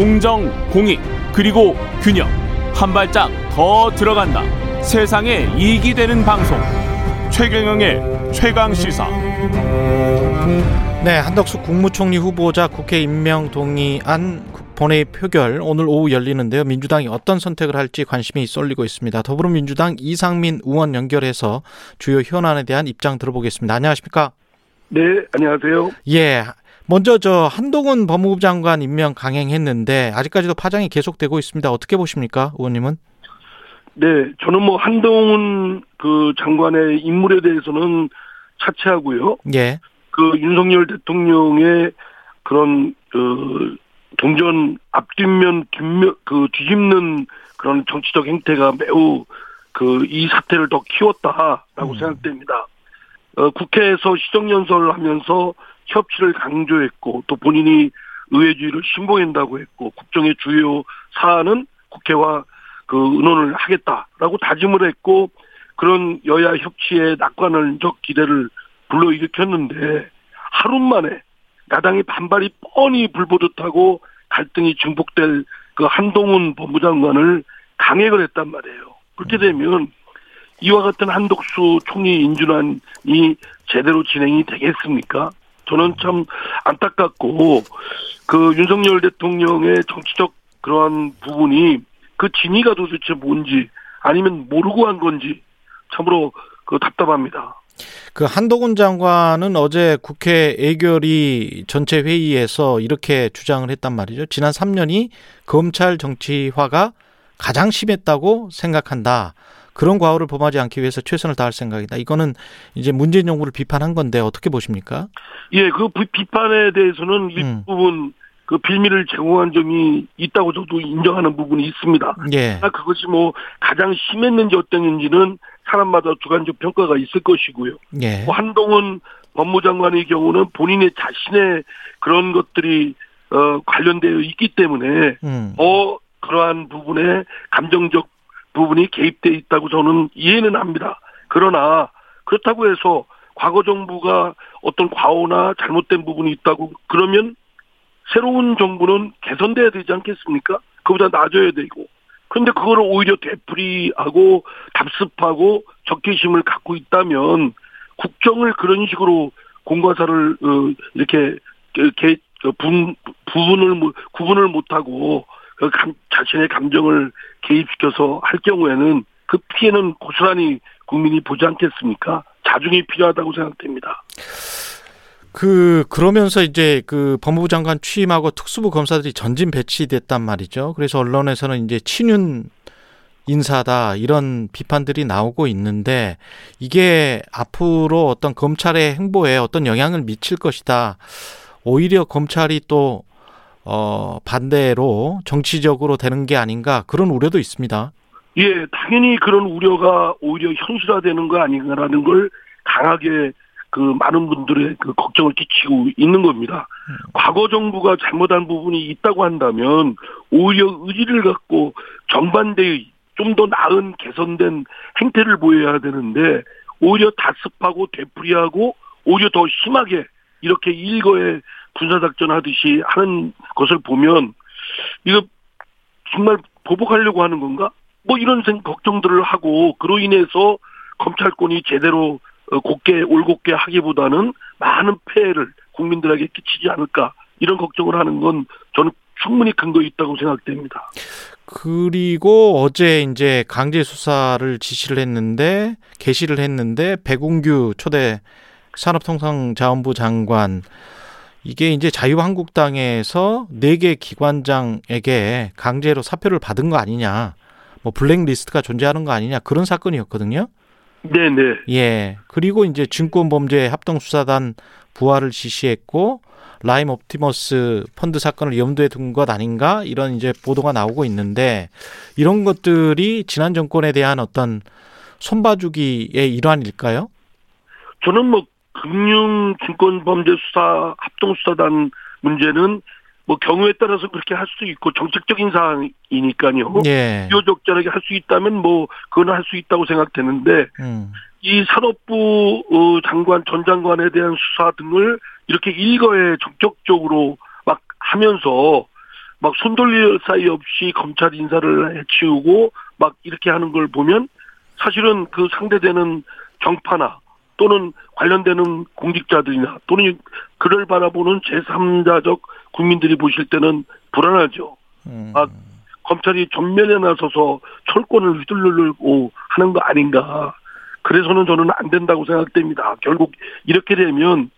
공정, 공익, 그리고 균형. 한 발짝 더 들어간다. 세상에 이익이 되는 방송. 최경영의 최강 시사. 네, 한덕수 국무총리 후보자 국회 임명 동의안 본회의 표결 오늘 오후 열리는데요. 민주당이 어떤 선택을 할지 관심이 쏠리고 있습니다. 더불어민주당 이상민 의원 연결해서 주요 현안에 대한 입장 들어보겠습니다. 안녕하십니까? 네, 안녕하세요. 예. 먼저 저 한동훈 법무부 장관 임명 강행했는데 아직까지도 파장이 계속되고 있습니다. 어떻게 보십니까, 의원님은? 네, 저는 뭐 한동훈 그 장관의 인물에 대해서는 차치하고요. 예. 그 윤석열 대통령의 그런 그 동전 앞뒷면 뒷면 그 뒤집는 그런 정치적 행태가 매우 그 이 사태를 더 키웠다라고 음. 생각됩니다. 어, 국회에서 시정연설을 하면서 협치를 강조했고 또 본인이 의회주의를 신봉한다고 했고 국정의 주요 사안은 국회와 그 의논을 하겠다라고 다짐을 했고 그런 여야 협치의 낙관적 기대를 불러일으켰는데 하루 만에 야당이 반발이 뻔히 불보듯하고 갈등이 증폭될 그 한동훈 법무장관을 강행을 했단 말이에요. 그렇게 되면 이와 같은 한독수 총리 인준안이 제대로 진행이 되겠습니까? 저는 참 안타깝고 그 윤석열 대통령의 정치적 그러한 부분이 그 진위가 도대체 뭔지 아니면 모르고 한 건지 참으로 그 답답합니다. 그 한동훈 장관은 어제 국회 애결위 전체 회의에서 이렇게 주장을 했단 말이죠. 지난 3년이 검찰 정치화가 가장 심했다고 생각한다. 그런 과오를 범하지 않기 위해서 최선을 다할 생각이다. 이거는 이제 문재인 정부를 비판한 건데 어떻게 보십니까? 예, 그 비- 비판에 대해서는 음. 일부분 그 빌미를 제공한 점이 있다고 저도 인정하는 부분이 있습니다. 예. 그것이 뭐 가장 심했는지 어땠는지는 사람마다 주관적 평가가 있을 것이고요. 예. 뭐 한동훈 법무장관의 경우는 본인의 자신의 그런 것들이 어, 관련되어 있기 때문에 음. 더 그러한 부분에 감정적 부분이 개입돼 있다고 저는 이해는 합니다. 그러나 그렇다고 해서 과거 정부가 어떤 과오나 잘못된 부분이 있다고 그러면 새로운 정부는 개선돼야 되지 않겠습니까? 그보다 낮아야 되고. 그런데 그거를 오히려 되풀이하고 답습하고 적개심을 갖고 있다면 국정을 그런 식으로 공과사를 어, 이렇게 그 개- 그 분, 부분을 못- 구분을 못하고 그 감- 자신의 감정을 개입시켜서 할 경우에는 그 피해는 고스란히 국민이 보지 않겠습니까? 자중이 필요하다고 생각됩니다. 그 그러면서 이제 그 법무부 장관 취임하고 특수부 검사들이 전진 배치됐단 말이죠. 그래서 언론에서는 이제 친윤 인사다 이런 비판들이 나오고 있는데 이게 앞으로 어떤 검찰의 행보에 어떤 영향을 미칠 것이다. 오히려 검찰이 또 어, 반대로 정치적으로 되는 게 아닌가 그런 우려도 있습니다. 예, 당연히 그런 우려가 오히려 현실화되는 거 아닌가라는 걸 강하게 그 많은 분들의 그 걱정을 끼치고 있는 겁니다. 과거 정부가 잘못한 부분이 있다고 한다면 오히려 의지를 갖고 정반대의 좀 더 나은 개선된 행태를 보여야 되는데 오히려 다습하고 되풀이하고 오히려 더 심하게 이렇게 일거에 군사작전 하듯이 하는 것을 보면 이거 정말 보복하려고 하는 건가? 뭐 이런 생 걱정들을 하고 그로 인해서 검찰권이 제대로 어, 곱게 올곧게 하기보다는 많은 폐해를 국민들에게 끼치지 않을까 이런 걱정을 하는 건 저는 충분히 근거 있다고 생각됩니다. 그리고 어제 이제 강제 수사를 지시를 했는데 개시를 했는데 백운규 초대 산업통상자원부 장관 이게 이제 자유한국당에서 네 개 기관장에게 강제로 사표를 받은 거 아니냐. 뭐 블랙리스트가 존재하는 거 아니냐. 그런 사건이었거든요. 네네. 예. 그리고 이제 증권범죄 합동수사단 부활을 지시했고 라임 옵티머스 펀드 사건을 염두에 둔 것 아닌가 이런 이제 보도가 나오고 있는데 이런 것들이 지난 정권에 대한 어떤 손봐주기의 일환일까요? 저는 뭐 금융 증권 범죄 수사 합동 수사단 문제는 뭐 경우에 따라서 그렇게 할수 있고 정책적인 사항이니까요. 예. 비효적절하게 할 수 있다면 뭐 그건 할 수 있다고 생각되는데 음. 이 산업부 어, 장관 전 장관에 대한 수사 등을 이렇게 일거에 적극적으로 막 하면서 막 손 돌릴 사이 없이 검찰 인사를 해치우고 막 이렇게 하는 걸 보면 사실은 그 상대되는 정파나 또는 관련되는 공직자들이나 또는 그를 바라보는 제3자적 국민들이 보실 때는 불안하죠. 음. 아, 검찰이 전면에 나서서 철권을 휘둘르고 하는 거 아닌가. 그래서는 저는 안 된다고 생각됩니다. 결국 이렇게 되면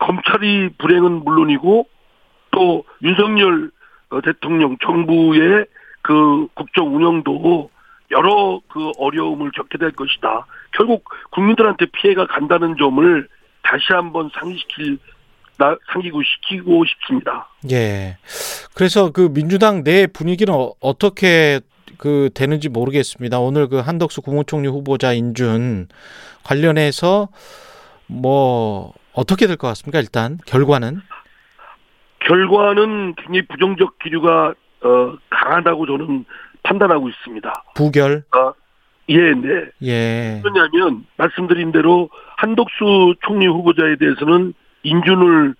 검찰이 불행은 물론이고 또 윤석열 어, 대통령 정부의 그 국정 운영도 여러 그 어려움을 겪게 될 것이다. 결국 국민들한테 피해가 간다는 점을 다시 한번 상기시킬 나, 상기고 시키고 싶습니다. 예. 그래서 그 민주당 내 분위기는 어, 어떻게 그 되는지 모르겠습니다. 오늘 그 한덕수 국무총리 후보자 인준 관련해서 뭐 어떻게 될 것 같습니까? 일단 결과는 결과는 굉장히 부정적 기류가 어, 강하다고 저는 판단하고 있습니다. 부결. 어, 예, 네. 예. 왜냐하면 말씀드린 대로 한덕수 총리 후보자에 대해서는 인준을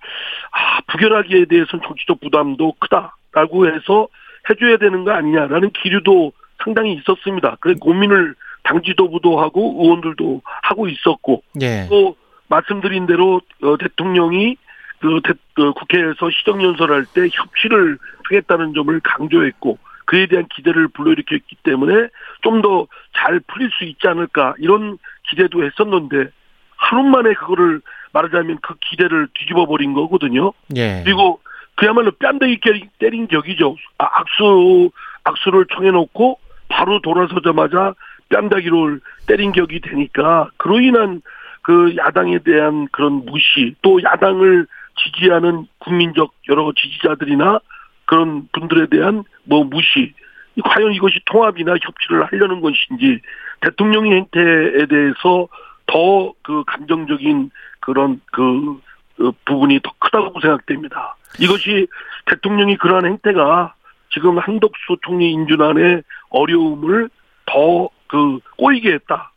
아, 부결하기에 대해서는 정치적 부담도 크다라고 해서 해줘야 되는 거 아니냐라는 기류도 상당히 있었습니다. 그래서 고민을 당 지도부도 하고 의원들도 하고 있었고 예. 또 말씀드린 대로 어, 대통령이 그, 대, 그 국회에서 시정연설할 때 협치를 하겠다는 점을 강조했고 그에 대한 기대를 불러일으켰기 때문에 좀 더 잘 풀릴 수 있지 않을까 이런 기대도 했었는데 하루 만에 그거를 말하자면 그 기대를 뒤집어 버린 거거든요. 예. 그리고 그야말로 뺨대기 때린- 격이죠. 아, 악수 악수를 청해놓고 바로 돌아서자마자 뺨다기를 때린 격이 되니까 그로 인한 그 야당에 대한 그런 무시 또 야당을 지지하는 국민적 여러 지지자들이나 그런 분들에 대한 뭐 무시 이 과연 이것이 통합이나 협치를 하려는 것인지 대통령의 행태에 대해서 더 그 감정적인 그런 그 어, 부분이 더 크다고 생각됩니다. 이것이 대통령이 그러한 행태가 지금 한덕수 총리 인준안의 어려움을 더 그 꼬이게 했다.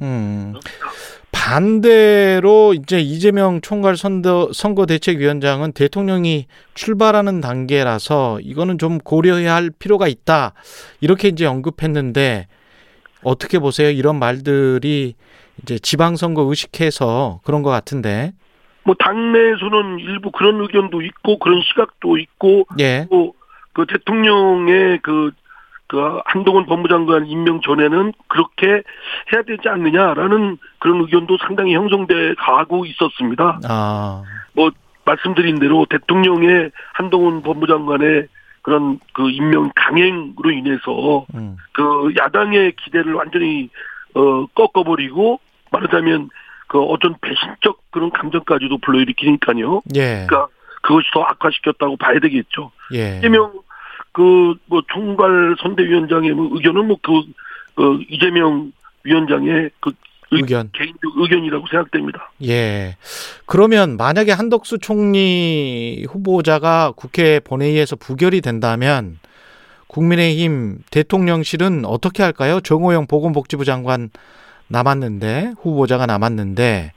음. 반대로 이제 이재명 총괄 선거, 선거 대책위원장은 대통령이 출발하는 단계라서 이거는 좀 고려해야 할 필요가 있다. 이렇게 이제 언급했는데 어떻게 보세요? 이런 말들이 이제 지방선거 의식해서 그런 것 같은데. 뭐 당내에서는 일부 그런 의견도 있고 그런 시각도 있고 예. 또그 대통령의 그, 그 한동훈 법무장관 임명 전에는 그렇게 해야 되지 않느냐라는 그런 의견도 상당히 형성돼 가고 있었습니다. 아. 말씀드린 대로 대통령의 한동훈 법무장관의 그런 그 임명 강행으로 인해서 음. 그 야당의 기대를 완전히 어 꺾어버리고 말하자면 그 어떤 배신적 그런 감정까지도 불러일으키니까요. 예. 그러니까 그것이 더 악화시켰다고 봐야 되겠죠. 예. 이재명 그 뭐 총괄 선대위원장의 뭐 의견은 뭐그 어, 이재명 위원장의 그 의- 의견. 개인적 의견이라고 생각됩니다. 예. 그러면 만약에 한덕수 총리 후보자가 국회 본회의에서 부결이 된다면 국민의힘 대통령실은 어떻게 할까요? 정호영 보건복지부 장관 남았는데 후보자가 남았는데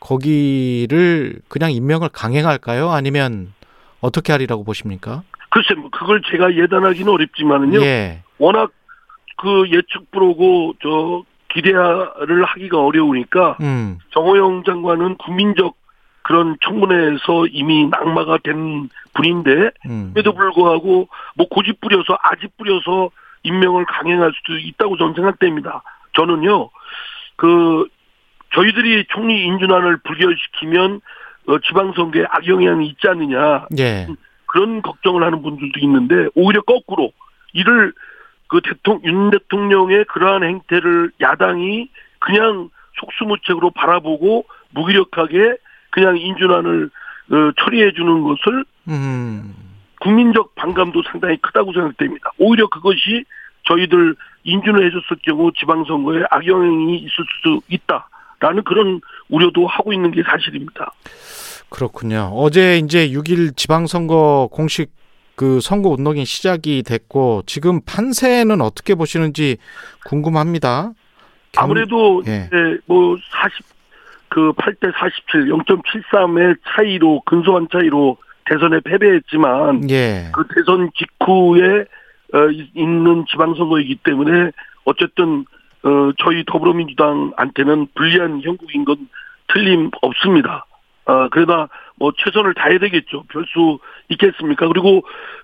거기를 그냥 임명을 강행할까요? 아니면 어떻게 하리라고 보십니까? 글쎄 뭐 그걸 제가 예단하기는 어렵지만은요. 예. 워낙 그 예측 불허고 저 기대를 하기가 어려우니까 음. 정호영 장관은 국민적 그런 청문회에서 이미 낙마가 된 분인데 음. 그에도 불구하고 뭐 고집 부려서 아집 부려서 임명을 강행할 수도 있다고 저는 생각됩니다. 저는요 그 저희들이 총리 인준안을 불결시키면 어, 지방선거에 악영향이 있지 않느냐 예. 그런 걱정을 하는 분들도 있는데 오히려 거꾸로 이를 그 대통령 윤 대통령의 그러한 행태를 야당이 그냥 속수무책으로 바라보고 무기력하게 그냥 인준안을 어, 처리해 주는 것을 음. 국민적 반감도 상당히 크다고 생각됩니다. 오히려 그것이 저희들 인준을 해줬을 경우 지방선거에 악영향이 있을 수 있다라는 그런 우려도 하고 있는 게 사실입니다. 그렇군요. 어제 이제 6일 지방선거 공식 그 선거 운동이 시작이 됐고 지금 판세는 어떻게 보시는지 궁금합니다. 경- 아무래도 예. 예, 뭐 40, 그 8대 47, 0.73의 차이로 근소한 차이로 대선에 패배했지만 예. 그 대선 직후에 어, 이- 있는 지방선거이기 때문에 어쨌든 어, 저희 더불어민주당한테는 불리한 형국인 건 틀림 없습니다. 어, 그러나 뭐 최선을 다해야 되겠죠. 별 수 있겠습니까? 그리고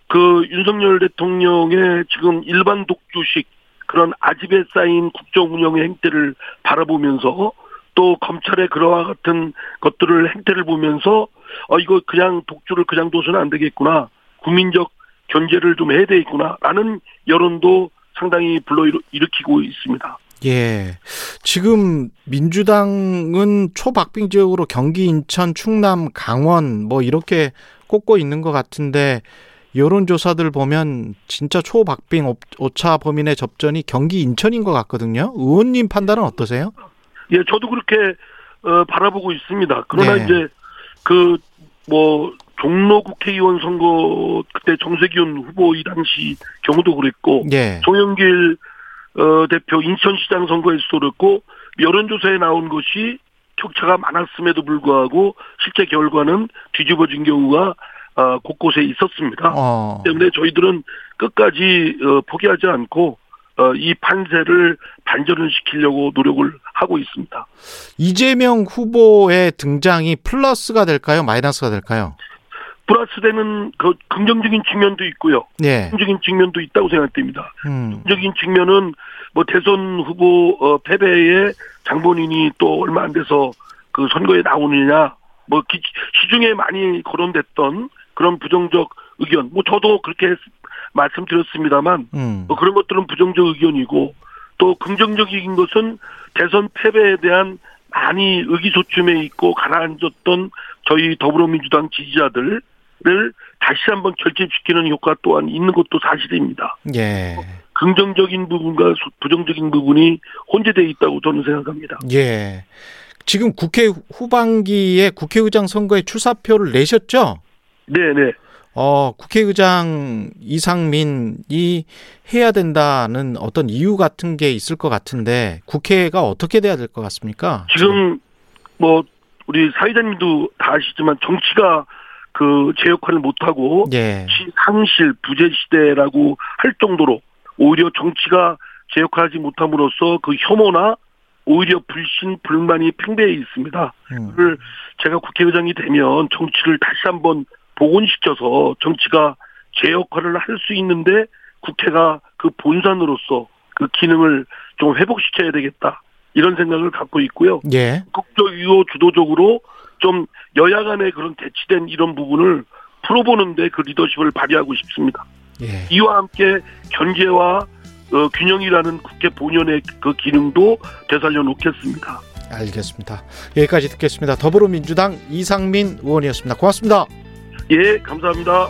그 윤석열 대통령의 지금 일반 독주식 그런 아집에 쌓인 국정 운영의 행태를 바라보면서 또 검찰의 그러와 같은 것들을 행태를 보면서 어 이거 그냥 독주를 그냥 둬서는 안 되겠구나. 국민적 견제를 좀 해야 되겠구나라는 여론도 상당히 불러 일으키고 있습니다. 예. 지금 민주당은 초박빙 지역으로 경기, 인천, 충남, 강원 뭐 이렇게 꼽고 있는 것 같은데 여론조사들 보면 진짜 초박빙 오- 오차 범인의 접전이 경기, 인천인 것 같거든요. 의원님 판단은 어떠세요? 예, 저도 그렇게 어, 바라보고 있습니다. 그러나 네. 이제 그 뭐 종로 국회의원 선거 그때 정세균 후보 이 당시 경우도 그랬고 예. 송영길 어, 대표 인천시장 선거에서도 그렇고 여론조사에 나온 것이 격차가 많았음에도 불구하고 실제 결과는 뒤집어진 경우가 어, 곳곳에 있었습니다. 어. 때문에 저희들은 끝까지 어, 포기하지 않고 어, 이 판세를 반전을 시키려고 노력을 하고 있습니다. 이재명 후보의 등장이 플러스가 될까요? 마이너스가 될까요? 플러스되는 그 긍정적인 측면도 있고요. 예. 긍정적인 측면도 있다고 생각됩니다. 음. 긍정적인 측면은 뭐 대선 후보 어, 패배에 장본인이 또 얼마 안 돼서 그 선거에 나오느냐 뭐 기- 시중에 많이 거론됐던 그런 부정적 의견 뭐 저도 그렇게 했- 말씀드렸습니다만 음. 뭐 그런 것들은 부정적 의견이고 또 긍정적인 것은 대선 패배에 대한 많이 의기소침해 있고 가라앉았던 저희 더불어민주당 지지자들 을 다시 한번 결집시키는 효과 또한 있는 것도 사실입니다. 예. 긍정적인 부분과 소- 부정적인 부분이 혼재되어 있다고 저는 생각합니다. 예. 지금 국회 후반기에 국회의장 선거에 출사표를 내셨죠? 네네. 어, 국회의장 이상민이 해야 된다는 어떤 이유 같은 게 있을 것 같은데 국회가 어떻게 돼야 될 것 같습니까? 지금 뭐 우리 사회자님도 다 아시지만 정치가 그 제 역할을 못하고 예. 시- 상실 부재 시대라고 할 정도로 오히려 정치가 제 역할하지 못함으로써 그 혐오나 오히려 불신 불만이 팽배해 있습니다. 음. 그를 제가 국회의장이 되면 정치를 다시 한번 복원시켜서 정치가 제 역할을 할 수 있는데 국회가 그 본산으로서 그 기능을 좀 회복시켜야 되겠다 이런 생각을 갖고 있고요. 예. 국적이고 주도적으로 좀 여야 간의 그런 대치된 이런 부분을 풀어보는데 그 리더십을 발휘하고 싶습니다. 예. 이와 함께 견제와 어, 균형이라는 국회 본연의 그 기능도 되살려 놓겠습니다. 알겠습니다. 여기까지 듣겠습니다. 더불어민주당 이상민 의원이었습니다. 고맙습니다. 예, 감사합니다.